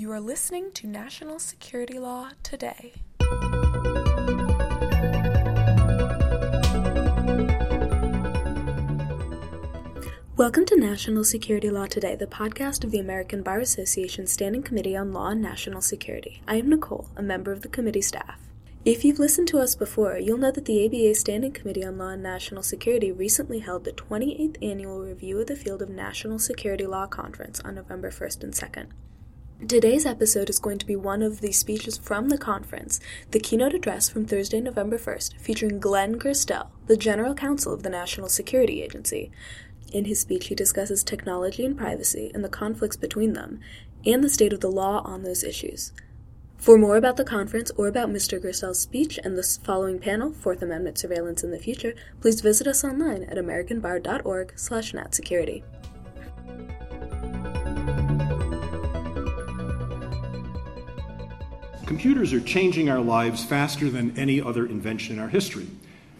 You are listening to National Security Law Today. Welcome to National Security Law Today, the podcast of the American Bar Association Standing Committee on Law and National Security. I am Nicole, a member of the committee staff. If you've listened to us before, you'll know that the ABA Standing Committee on Law and National Security recently held the 28th Annual Review of the Field of National Security Law Conference on November 1st and 2nd. Today's episode is going to be one of the speeches from the conference, the keynote address from Thursday, November 1st, featuring Glenn Gerstell, the General Counsel of the National Security Agency. In his speech, he discusses technology and privacy and the conflicts between them, and the state of the law on those issues. For more about the conference or about Mr. Gerstell's speech and the following panel, Fourth Amendment Surveillance in the Future, please visit us online at americanbar.org slash natsecurity. Computers are changing our lives faster than any other invention in our history.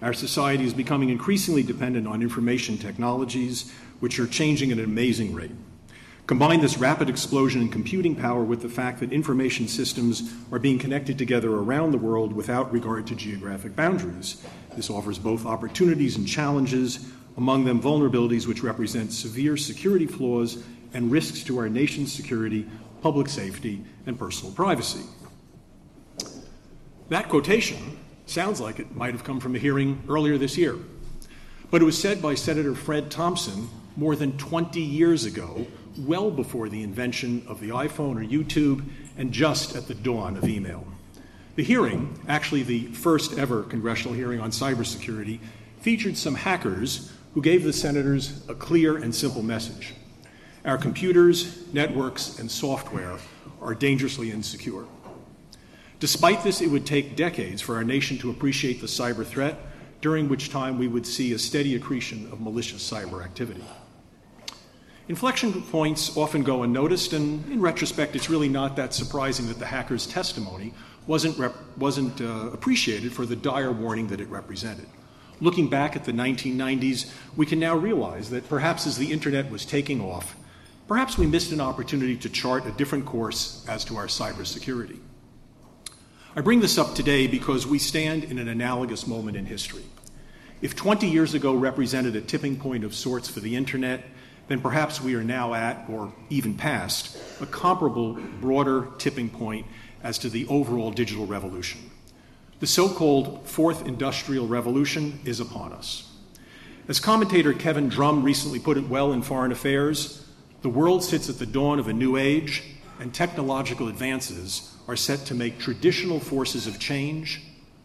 Our society is becoming increasingly dependent on information technologies, which are changing at an amazing rate. Combine this rapid explosion in computing power with the fact that information systems are being connected together around the world without regard to geographic boundaries. This offers both opportunities and challenges, among them vulnerabilities which represent severe security flaws and risks to our nation's security, public safety, and personal privacy. That quotation sounds like it might have come from a hearing earlier this year, but it was said by Senator Fred Thompson more than 20 years ago, well before the invention of the iPhone or YouTube, and just at the dawn of email. The hearing, actually the first ever congressional hearing on cybersecurity, featured some hackers who gave the senators a clear and simple message. Our computers, networks, and software are dangerously insecure. Despite this, it would take decades for our nation to appreciate the cyber threat, during which time we would see a steady accretion of malicious cyber activity. Inflection points often go unnoticed, and in retrospect, it's really not that surprising that the hacker's testimony wasn't, wasn't uh, appreciated for the dire warning that it represented. Looking back at the 1990s, we can now realize that perhaps as the internet was taking off, perhaps we missed an opportunity to chart a different course as to our cybersecurity. I bring this up today because we stand in an analogous moment in history. If 20 years ago represented a tipping point of sorts for the internet, then perhaps we are now at, or even past, a comparable, broader tipping point as to the overall digital revolution. The so called Fourth Industrial Revolution is upon us. As commentator Kevin Drum recently put it well in Foreign Affairs, the world sits at the dawn of a new age, and technological advances are set to make traditional forces of change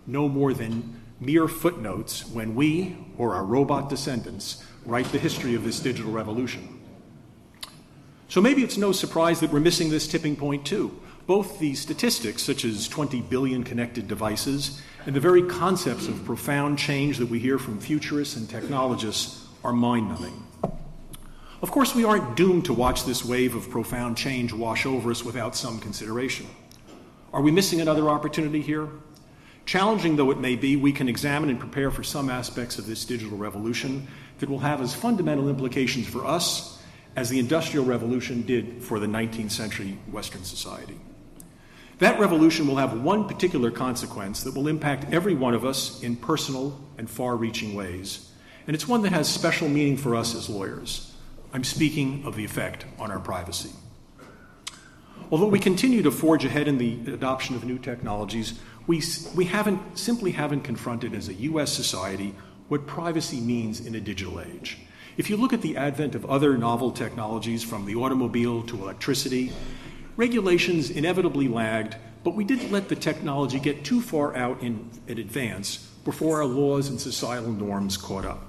no more than mere footnotes when we, or our robot descendants, write the history of this digital revolution. So maybe it's no surprise that we're missing this tipping point too. Both the statistics, such as 20 billion connected devices, and the very concepts of profound change that we hear from futurists and technologists are mind numbing. Of course, we aren't doomed to watch this wave of profound change wash over us without some consideration. Are we missing another opportunity here? Challenging though it may be, we can examine and prepare for some aspects of this digital revolution that will have as fundamental implications for us as the Industrial Revolution did for the 19th century Western society. That revolution will have one particular consequence that will impact every one of us in personal and far reaching ways. And it's one that has special meaning for us as lawyers. I'm speaking of the effect on our privacy. Although we continue to forge ahead in the adoption of new technologies, we, we haven't, simply haven't confronted as a U.S. society what privacy means in a digital age. If you look at the advent of other novel technologies from the automobile to electricity, regulations inevitably lagged, but we didn't let the technology get too far out in, in advance before our laws and societal norms caught up.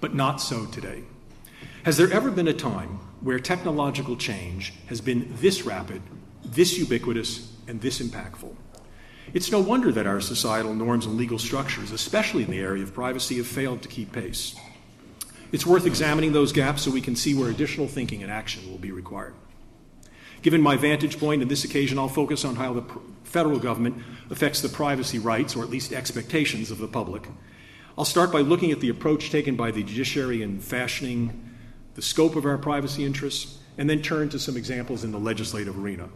But not so today. Has there ever been a time where technological change has been this rapid, this ubiquitous, and this impactful. It's no wonder that our societal norms and legal structures, especially in the area of privacy, have failed to keep pace. It's worth examining those gaps so we can see where additional thinking and action will be required. Given my vantage point in this occasion, I'll focus on how the federal government affects the privacy rights, or at least expectations, of the public. I'll start by looking at the approach taken by the judiciary in fashioning the scope of our privacy interests, and then turn to some examples in the legislative arena.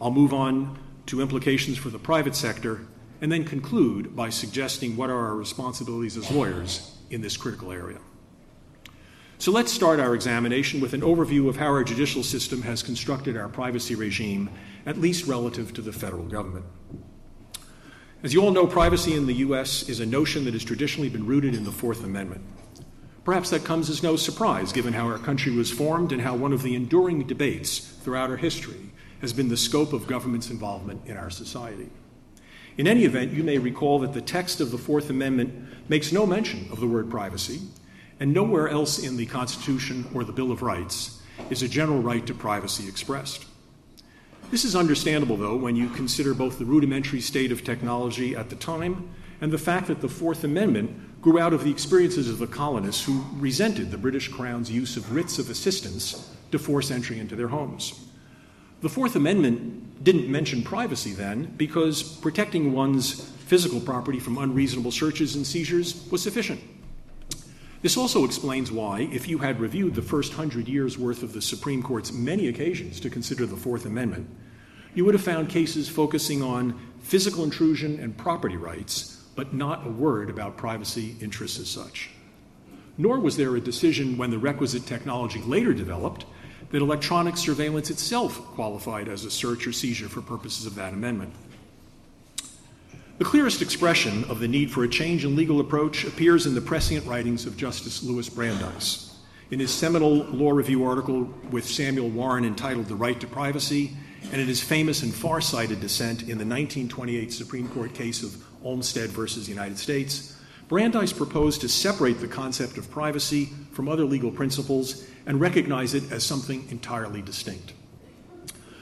I'll move on to implications for the private sector, and then conclude by suggesting what are our responsibilities as lawyers in this critical area. So let's start our examination with an overview of how our judicial system has constructed our privacy regime, at least relative to the federal government. As you all know, privacy in the U.S. is a notion that has traditionally been rooted in the Fourth Amendment. Perhaps that comes as no surprise given how our country was formed and how one of the enduring debates throughout our history has been the scope of government's involvement in our society. In any event, you may recall that the text of the Fourth Amendment makes no mention of the word privacy, and nowhere else in the Constitution or the Bill of Rights is a general right to privacy expressed. This is understandable, though, when you consider both the rudimentary state of technology at the time and the fact that the Fourth Amendment grew out of the experiences of the colonists who resented the British Crown's use of writs of assistance to force entry into their homes. The Fourth Amendment didn't mention privacy then because protecting one's physical property from unreasonable searches and seizures was sufficient. This also explains why, if you had reviewed the first hundred years' worth of the Supreme Court's many occasions to consider the Fourth Amendment, you would have found cases focusing on physical intrusion and property rights, but not a word about privacy interests as such. Nor was there a decision when the requisite technology later developed that electronic surveillance itself qualified as a search or seizure for purposes of that amendment. The clearest expression of the need for a change in legal approach appears in the prescient writings of Justice Louis Brandeis. In his seminal law review article with Samuel Warren entitled The Right to Privacy, and in his famous and far sighted dissent in the 1928 Supreme Court case of Olmstead versus the United States, Brandeis proposed to separate the concept of privacy from other legal principles and recognize it as something entirely distinct.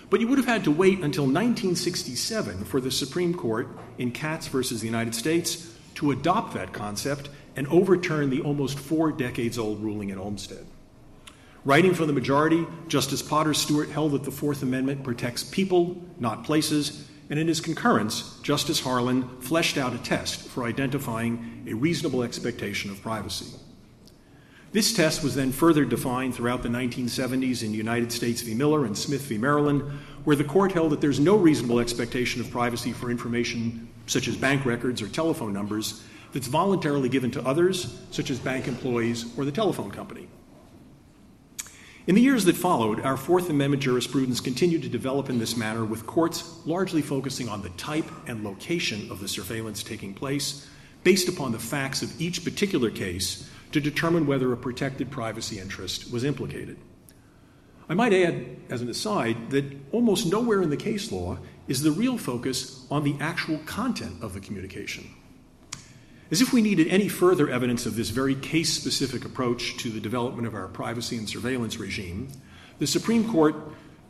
But you would have had to wait until 1967 for the Supreme Court in Katz versus the United States to adopt that concept and overturn the almost four decades old ruling in Olmstead. Writing for the majority, Justice Potter Stewart held that the Fourth Amendment protects people, not places, and in his concurrence, Justice Harlan fleshed out a test for identifying a reasonable expectation of privacy. This test was then further defined throughout the 1970s in United States v. Miller and Smith v. Maryland, where the court held that there's no reasonable expectation of privacy for information such as bank records or telephone numbers that's voluntarily given to others, such as bank employees or the telephone company. In the years that followed, our Fourth Amendment jurisprudence continued to develop in this manner, with courts largely focusing on the type and location of the surveillance taking place, based upon the facts of each particular case to determine whether a protected privacy interest was implicated. I might add, as an aside, that almost nowhere in the case law is the real focus on the actual content of the communication. As if we needed any further evidence of this very case specific approach to the development of our privacy and surveillance regime, the Supreme Court,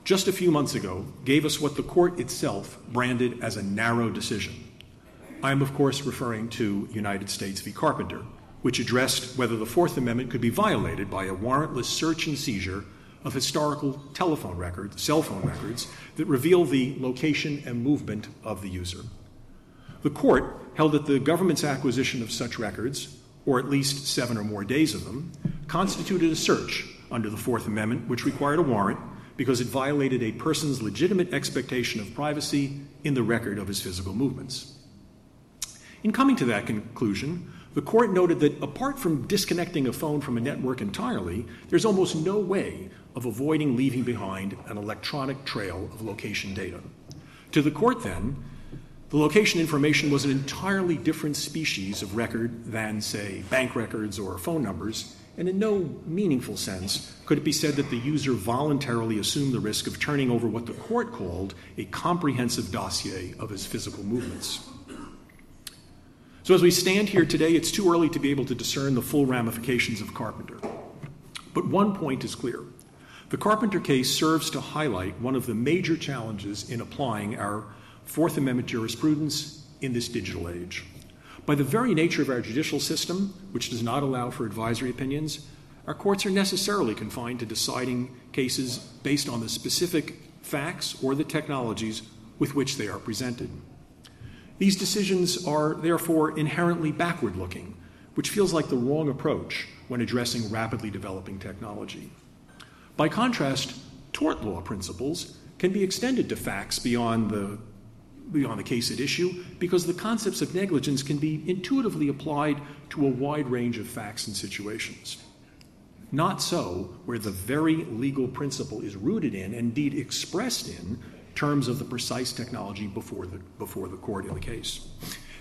just a few months ago, gave us what the court itself branded as a narrow decision. I am, of course, referring to United States v. Carpenter, which addressed whether the Fourth Amendment could be violated by a warrantless search and seizure of historical telephone records, cell phone records, that reveal the location and movement of the user. The court held that the government's acquisition of such records, or at least seven or more days of them, constituted a search under the Fourth Amendment, which required a warrant because it violated a person's legitimate expectation of privacy in the record of his physical movements. In coming to that conclusion, the court noted that apart from disconnecting a phone from a network entirely, there's almost no way of avoiding leaving behind an electronic trail of location data. To the court, then, the location information was an entirely different species of record than, say, bank records or phone numbers, and in no meaningful sense could it be said that the user voluntarily assumed the risk of turning over what the court called a comprehensive dossier of his physical movements. So, as we stand here today, it's too early to be able to discern the full ramifications of Carpenter. But one point is clear the Carpenter case serves to highlight one of the major challenges in applying our Fourth Amendment jurisprudence in this digital age. By the very nature of our judicial system, which does not allow for advisory opinions, our courts are necessarily confined to deciding cases based on the specific facts or the technologies with which they are presented. These decisions are therefore inherently backward looking, which feels like the wrong approach when addressing rapidly developing technology. By contrast, tort law principles can be extended to facts beyond the beyond the case at issue because the concepts of negligence can be intuitively applied to a wide range of facts and situations. Not so where the very legal principle is rooted in, indeed expressed in, terms of the precise technology before the, before the court in the case.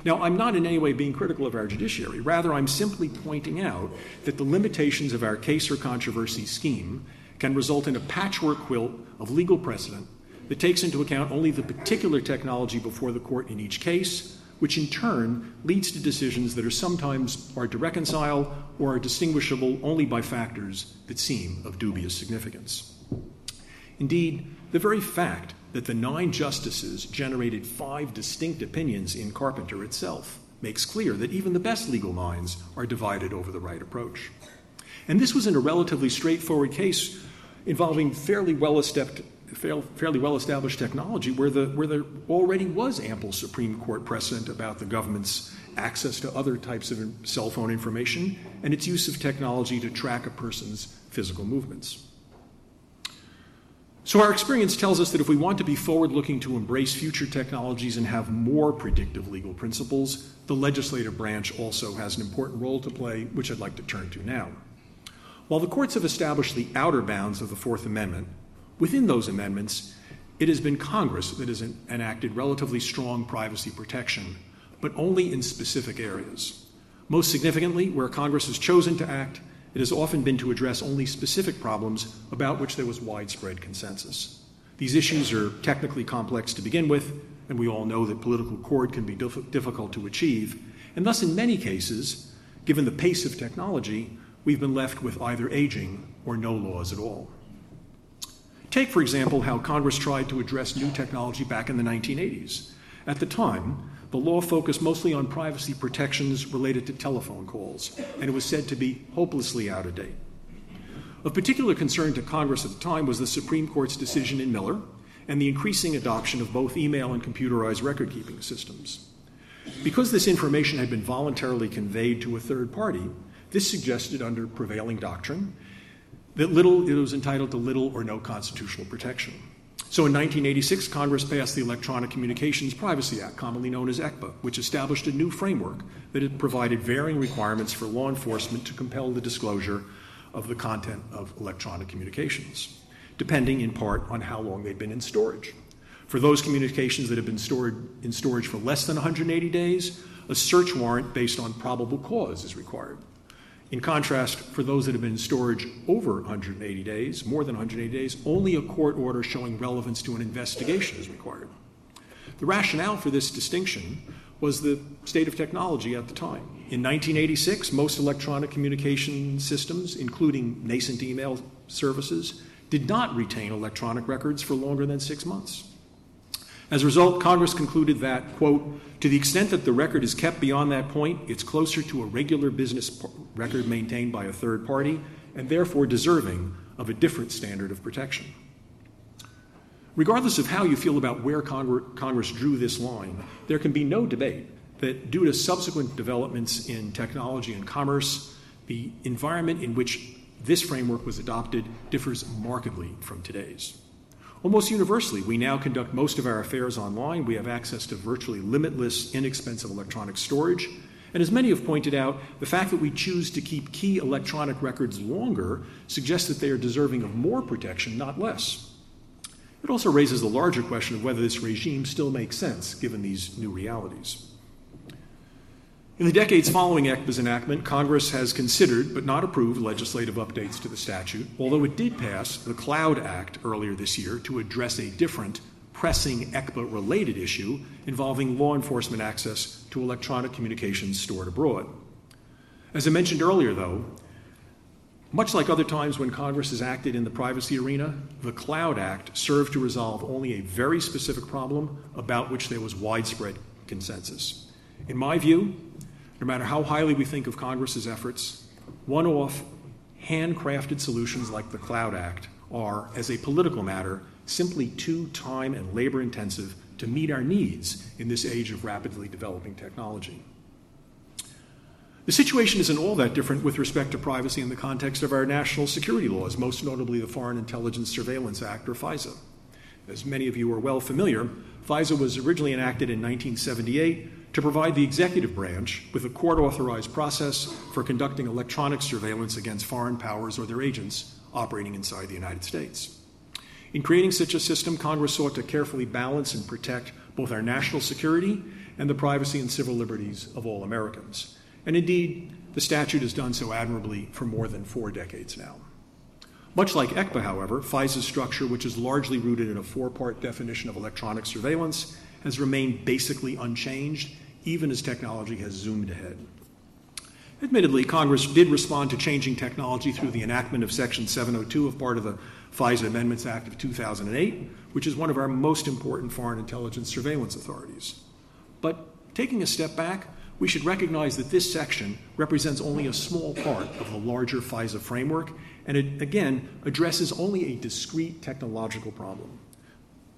Now, I'm not in any way being critical of our judiciary. Rather, I'm simply pointing out that the limitations of our case or controversy scheme can result in a patchwork quilt of legal precedent that takes into account only the particular technology before the court in each case, which in turn leads to decisions that are sometimes hard to reconcile or are distinguishable only by factors that seem of dubious significance. Indeed, the very fact that the nine justices generated five distinct opinions in Carpenter itself makes clear that even the best legal minds are divided over the right approach. And this was in a relatively straightforward case involving fairly well fairly well established technology where, the, where there already was ample Supreme Court precedent about the government's access to other types of cell phone information and its use of technology to track a person's physical movements. So, our experience tells us that if we want to be forward looking to embrace future technologies and have more predictive legal principles, the legislative branch also has an important role to play, which I'd like to turn to now. While the courts have established the outer bounds of the Fourth Amendment, within those amendments, it has been Congress that has enacted relatively strong privacy protection, but only in specific areas. Most significantly, where Congress has chosen to act, it has often been to address only specific problems about which there was widespread consensus. These issues are technically complex to begin with, and we all know that political accord can be diff- difficult to achieve. And thus, in many cases, given the pace of technology, we've been left with either aging or no laws at all. Take, for example, how Congress tried to address new technology back in the 1980s. At the time, the law focused mostly on privacy protections related to telephone calls, and it was said to be hopelessly out of date. Of particular concern to Congress at the time was the Supreme Court's decision in Miller and the increasing adoption of both email and computerized record keeping systems. Because this information had been voluntarily conveyed to a third party, this suggested, under prevailing doctrine, that little, it was entitled to little or no constitutional protection. So in 1986, Congress passed the Electronic Communications Privacy Act, commonly known as ECPA, which established a new framework that had provided varying requirements for law enforcement to compel the disclosure of the content of electronic communications, depending in part on how long they'd been in storage. For those communications that have been stored in storage for less than 180 days, a search warrant based on probable cause is required. In contrast, for those that have been in storage over 180 days, more than 180 days, only a court order showing relevance to an investigation is required. The rationale for this distinction was the state of technology at the time. In 1986, most electronic communication systems, including nascent email services, did not retain electronic records for longer than six months. As a result, Congress concluded that, quote, to the extent that the record is kept beyond that point, it's closer to a regular business record maintained by a third party and therefore deserving of a different standard of protection. Regardless of how you feel about where Congress drew this line, there can be no debate that due to subsequent developments in technology and commerce, the environment in which this framework was adopted differs markedly from today's. Almost universally, we now conduct most of our affairs online. We have access to virtually limitless, inexpensive electronic storage. And as many have pointed out, the fact that we choose to keep key electronic records longer suggests that they are deserving of more protection, not less. It also raises the larger question of whether this regime still makes sense given these new realities. In the decades following ECPA's enactment, Congress has considered but not approved legislative updates to the statute, although it did pass the Cloud Act earlier this year to address a different, pressing ECPA related issue involving law enforcement access to electronic communications stored abroad. As I mentioned earlier, though, much like other times when Congress has acted in the privacy arena, the Cloud Act served to resolve only a very specific problem about which there was widespread consensus. In my view, no matter how highly we think of Congress's efforts, one off, handcrafted solutions like the Cloud Act are, as a political matter, simply too time and labor intensive to meet our needs in this age of rapidly developing technology. The situation isn't all that different with respect to privacy in the context of our national security laws, most notably the Foreign Intelligence Surveillance Act, or FISA. As many of you are well familiar, FISA was originally enacted in 1978 to provide the executive branch with a court authorized process for conducting electronic surveillance against foreign powers or their agents operating inside the United States. In creating such a system, Congress sought to carefully balance and protect both our national security and the privacy and civil liberties of all Americans. And indeed, the statute has done so admirably for more than four decades now. Much like ECPA, however, FISA's structure, which is largely rooted in a four part definition of electronic surveillance, has remained basically unchanged, even as technology has zoomed ahead. Admittedly, Congress did respond to changing technology through the enactment of Section 702 of part of the FISA Amendments Act of 2008, which is one of our most important foreign intelligence surveillance authorities. But taking a step back, we should recognize that this section represents only a small part of the larger FISA framework, and it again addresses only a discrete technological problem.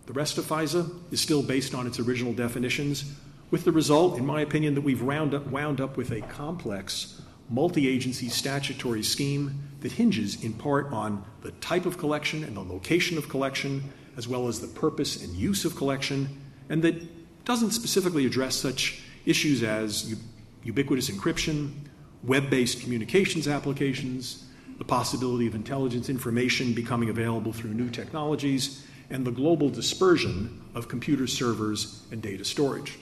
The rest of FISA is still based on its original definitions, with the result, in my opinion, that we've up, wound up with a complex multi agency statutory scheme that hinges in part on the type of collection and the location of collection, as well as the purpose and use of collection, and that doesn't specifically address such issues as ubiquitous encryption, web based communications applications, the possibility of intelligence information becoming available through new technologies, and the global dispersion of computer servers and data storage.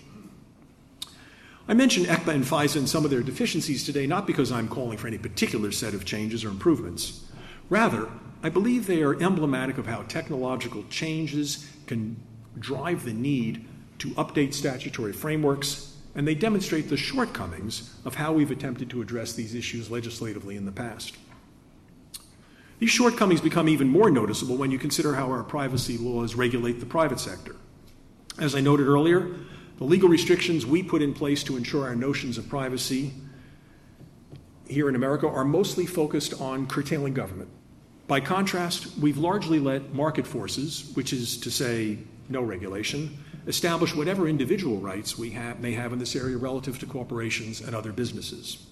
I mentioned ECPA and FISA and some of their deficiencies today not because I'm calling for any particular set of changes or improvements. Rather, I believe they are emblematic of how technological changes can drive the need to update statutory frameworks, and they demonstrate the shortcomings of how we've attempted to address these issues legislatively in the past. These shortcomings become even more noticeable when you consider how our privacy laws regulate the private sector. As I noted earlier, the legal restrictions we put in place to ensure our notions of privacy here in America are mostly focused on curtailing government. By contrast, we've largely let market forces, which is to say, no regulation, establish whatever individual rights we have, may have in this area relative to corporations and other businesses.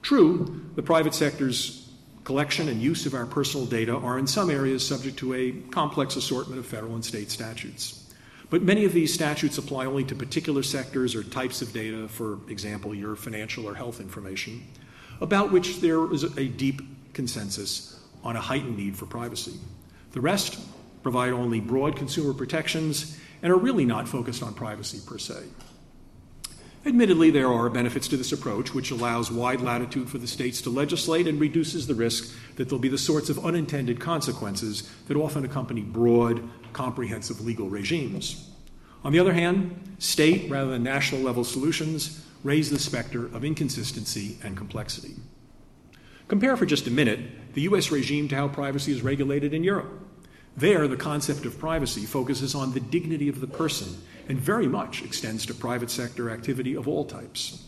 True, the private sector's collection and use of our personal data are in some areas subject to a complex assortment of federal and state statutes. But many of these statutes apply only to particular sectors or types of data, for example, your financial or health information, about which there is a deep consensus on a heightened need for privacy. The rest provide only broad consumer protections and are really not focused on privacy per se. Admittedly, there are benefits to this approach, which allows wide latitude for the states to legislate and reduces the risk that there'll be the sorts of unintended consequences that often accompany broad, comprehensive legal regimes. On the other hand, state rather than national level solutions raise the specter of inconsistency and complexity. Compare for just a minute the US regime to how privacy is regulated in Europe. There, the concept of privacy focuses on the dignity of the person and very much extends to private sector activity of all types.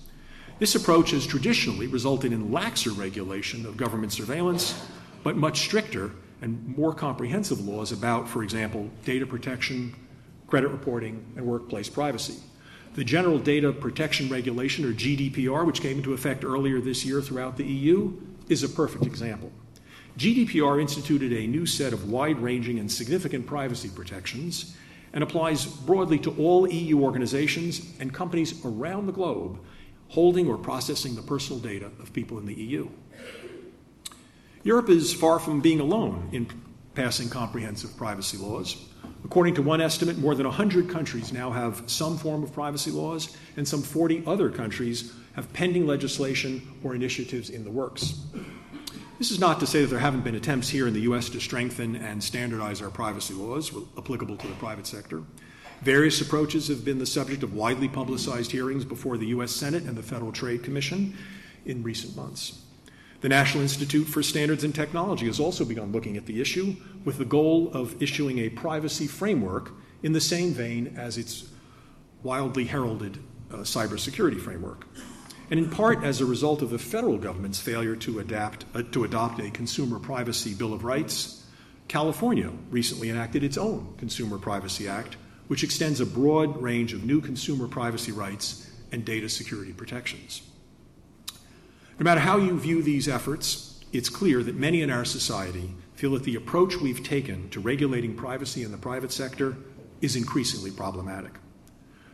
This approach has traditionally resulted in laxer regulation of government surveillance, but much stricter and more comprehensive laws about, for example, data protection, credit reporting, and workplace privacy. The General Data Protection Regulation, or GDPR, which came into effect earlier this year throughout the EU, is a perfect example. GDPR instituted a new set of wide ranging and significant privacy protections and applies broadly to all EU organizations and companies around the globe holding or processing the personal data of people in the EU. Europe is far from being alone in passing comprehensive privacy laws. According to one estimate, more than 100 countries now have some form of privacy laws, and some 40 other countries have pending legislation or initiatives in the works. This is not to say that there haven't been attempts here in the U.S. to strengthen and standardize our privacy laws applicable to the private sector. Various approaches have been the subject of widely publicized hearings before the U.S. Senate and the Federal Trade Commission in recent months. The National Institute for Standards and Technology has also begun looking at the issue with the goal of issuing a privacy framework in the same vein as its wildly heralded uh, cybersecurity framework and in part as a result of the federal government's failure to, adapt, uh, to adopt a Consumer Privacy Bill of Rights, California recently enacted its own Consumer Privacy Act, which extends a broad range of new consumer privacy rights and data security protections. No matter how you view these efforts, it's clear that many in our society feel that the approach we've taken to regulating privacy in the private sector is increasingly problematic.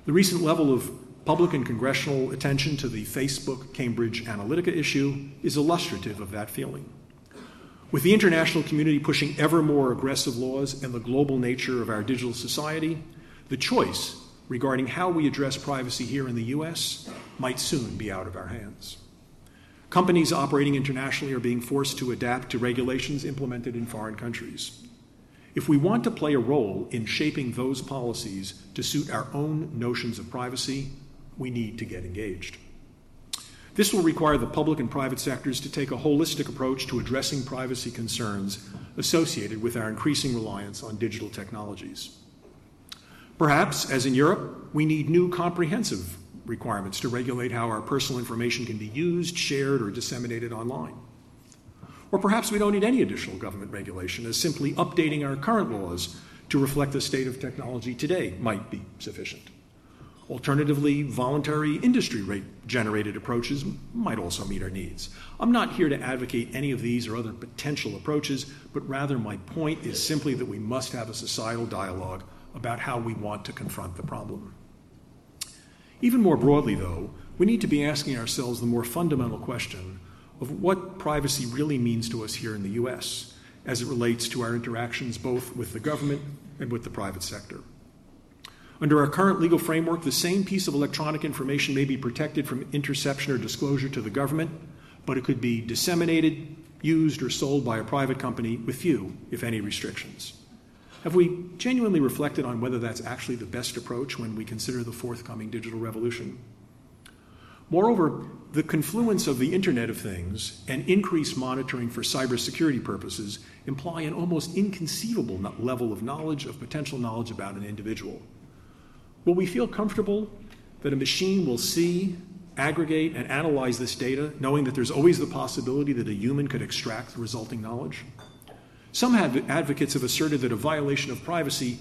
The recent level of public and congressional attention to the Facebook Cambridge Analytica issue is illustrative of that feeling. With the international community pushing ever more aggressive laws and the global nature of our digital society, the choice regarding how we address privacy here in the U.S. might soon be out of our hands. Companies operating internationally are being forced to adapt to regulations implemented in foreign countries. If we want to play a role in shaping those policies to suit our own notions of privacy, we need to get engaged. This will require the public and private sectors to take a holistic approach to addressing privacy concerns associated with our increasing reliance on digital technologies. Perhaps, as in Europe, we need new comprehensive requirements to regulate how our personal information can be used, shared, or disseminated online. Or perhaps we don't need any additional government regulation, as simply updating our current laws to reflect the state of technology today might be sufficient. Alternatively, voluntary industry rate generated approaches might also meet our needs. I'm not here to advocate any of these or other potential approaches, but rather my point is simply that we must have a societal dialogue about how we want to confront the problem. Even more broadly, though, we need to be asking ourselves the more fundamental question of what privacy really means to us here in the US as it relates to our interactions both with the government and with the private sector. Under our current legal framework, the same piece of electronic information may be protected from interception or disclosure to the government, but it could be disseminated, used, or sold by a private company with few, if any, restrictions. Have we genuinely reflected on whether that's actually the best approach when we consider the forthcoming digital revolution? Moreover, the confluence of the Internet of Things and increased monitoring for cybersecurity purposes imply an almost inconceivable level of knowledge, of potential knowledge about an individual. Will we feel comfortable that a machine will see, aggregate, and analyze this data, knowing that there's always the possibility that a human could extract the resulting knowledge? Some advocates have asserted that a violation of privacy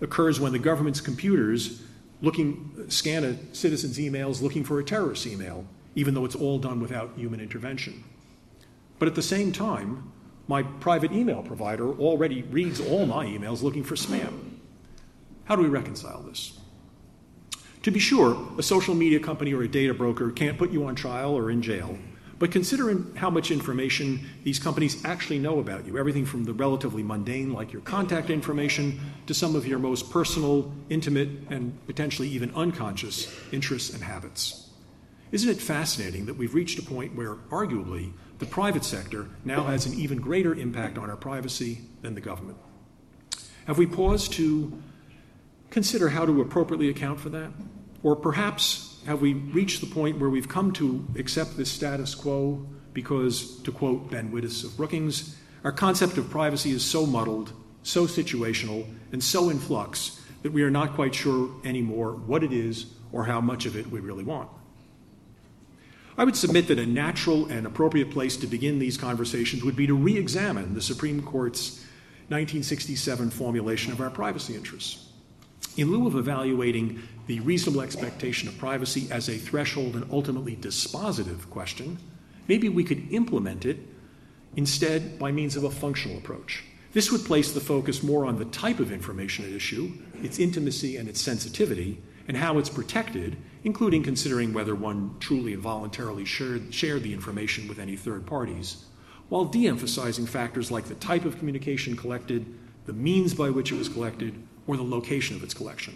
occurs when the government's computers looking, scan a citizen's emails looking for a terrorist email, even though it's all done without human intervention. But at the same time, my private email provider already reads all my emails looking for spam. How do we reconcile this? To be sure, a social media company or a data broker can't put you on trial or in jail but consider how much information these companies actually know about you everything from the relatively mundane, like your contact information, to some of your most personal, intimate, and potentially even unconscious interests and habits. Isn't it fascinating that we've reached a point where, arguably, the private sector now has an even greater impact on our privacy than the government? Have we paused to consider how to appropriately account for that? Or perhaps have we reached the point where we've come to accept this status quo because, to quote Ben Wittes of Brookings, our concept of privacy is so muddled, so situational, and so in flux that we are not quite sure anymore what it is or how much of it we really want. I would submit that a natural and appropriate place to begin these conversations would be to re examine the Supreme Court's 1967 formulation of our privacy interests. In lieu of evaluating the reasonable expectation of privacy as a threshold and ultimately dispositive question, maybe we could implement it instead by means of a functional approach. This would place the focus more on the type of information at issue, its intimacy and its sensitivity, and how it's protected, including considering whether one truly and voluntarily shared, shared the information with any third parties, while de emphasizing factors like the type of communication collected, the means by which it was collected, or the location of its collection.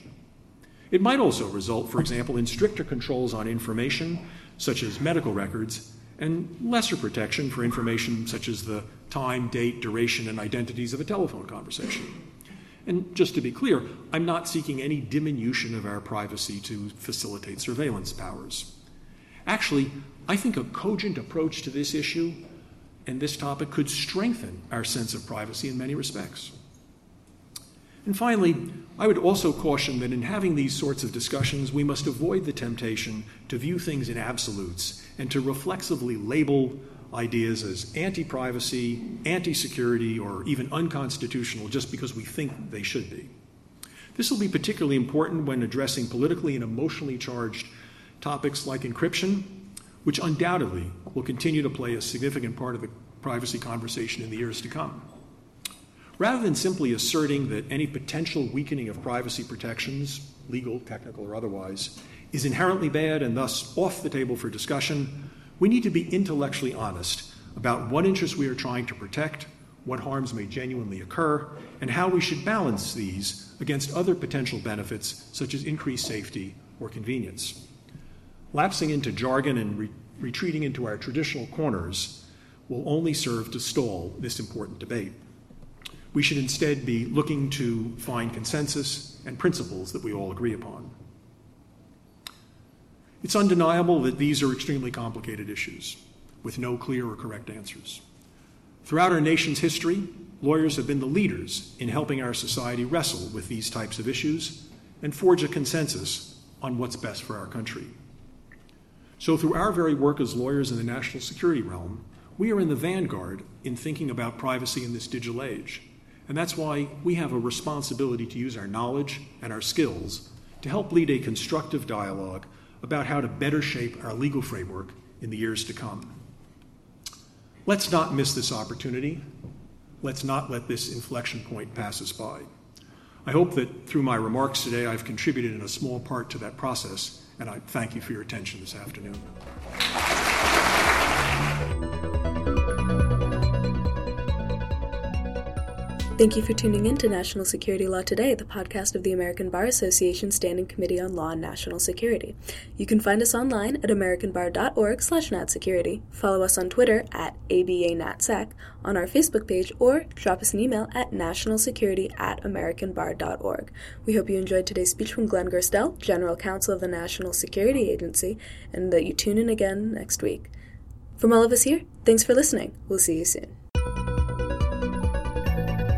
It might also result, for example, in stricter controls on information, such as medical records, and lesser protection for information such as the time, date, duration, and identities of a telephone conversation. And just to be clear, I'm not seeking any diminution of our privacy to facilitate surveillance powers. Actually, I think a cogent approach to this issue and this topic could strengthen our sense of privacy in many respects. And finally, I would also caution that in having these sorts of discussions, we must avoid the temptation to view things in absolutes and to reflexively label ideas as anti privacy, anti security, or even unconstitutional just because we think they should be. This will be particularly important when addressing politically and emotionally charged topics like encryption, which undoubtedly will continue to play a significant part of the privacy conversation in the years to come. Rather than simply asserting that any potential weakening of privacy protections, legal, technical, or otherwise, is inherently bad and thus off the table for discussion, we need to be intellectually honest about what interests we are trying to protect, what harms may genuinely occur, and how we should balance these against other potential benefits such as increased safety or convenience. Lapsing into jargon and re- retreating into our traditional corners will only serve to stall this important debate. We should instead be looking to find consensus and principles that we all agree upon. It's undeniable that these are extremely complicated issues with no clear or correct answers. Throughout our nation's history, lawyers have been the leaders in helping our society wrestle with these types of issues and forge a consensus on what's best for our country. So, through our very work as lawyers in the national security realm, we are in the vanguard in thinking about privacy in this digital age. And that's why we have a responsibility to use our knowledge and our skills to help lead a constructive dialogue about how to better shape our legal framework in the years to come. Let's not miss this opportunity. Let's not let this inflection point pass us by. I hope that through my remarks today, I've contributed in a small part to that process, and I thank you for your attention this afternoon. Thank you for tuning in to National Security Law Today, the podcast of the American Bar Association Standing Committee on Law and National Security. You can find us online at americanbar.org slash natsecurity, follow us on Twitter at ABANatsec, on our Facebook page, or drop us an email at nationalsecurity at americanbar.org. We hope you enjoyed today's speech from Glenn Gerstell, General Counsel of the National Security Agency, and that you tune in again next week. From all of us here, thanks for listening. We'll see you soon.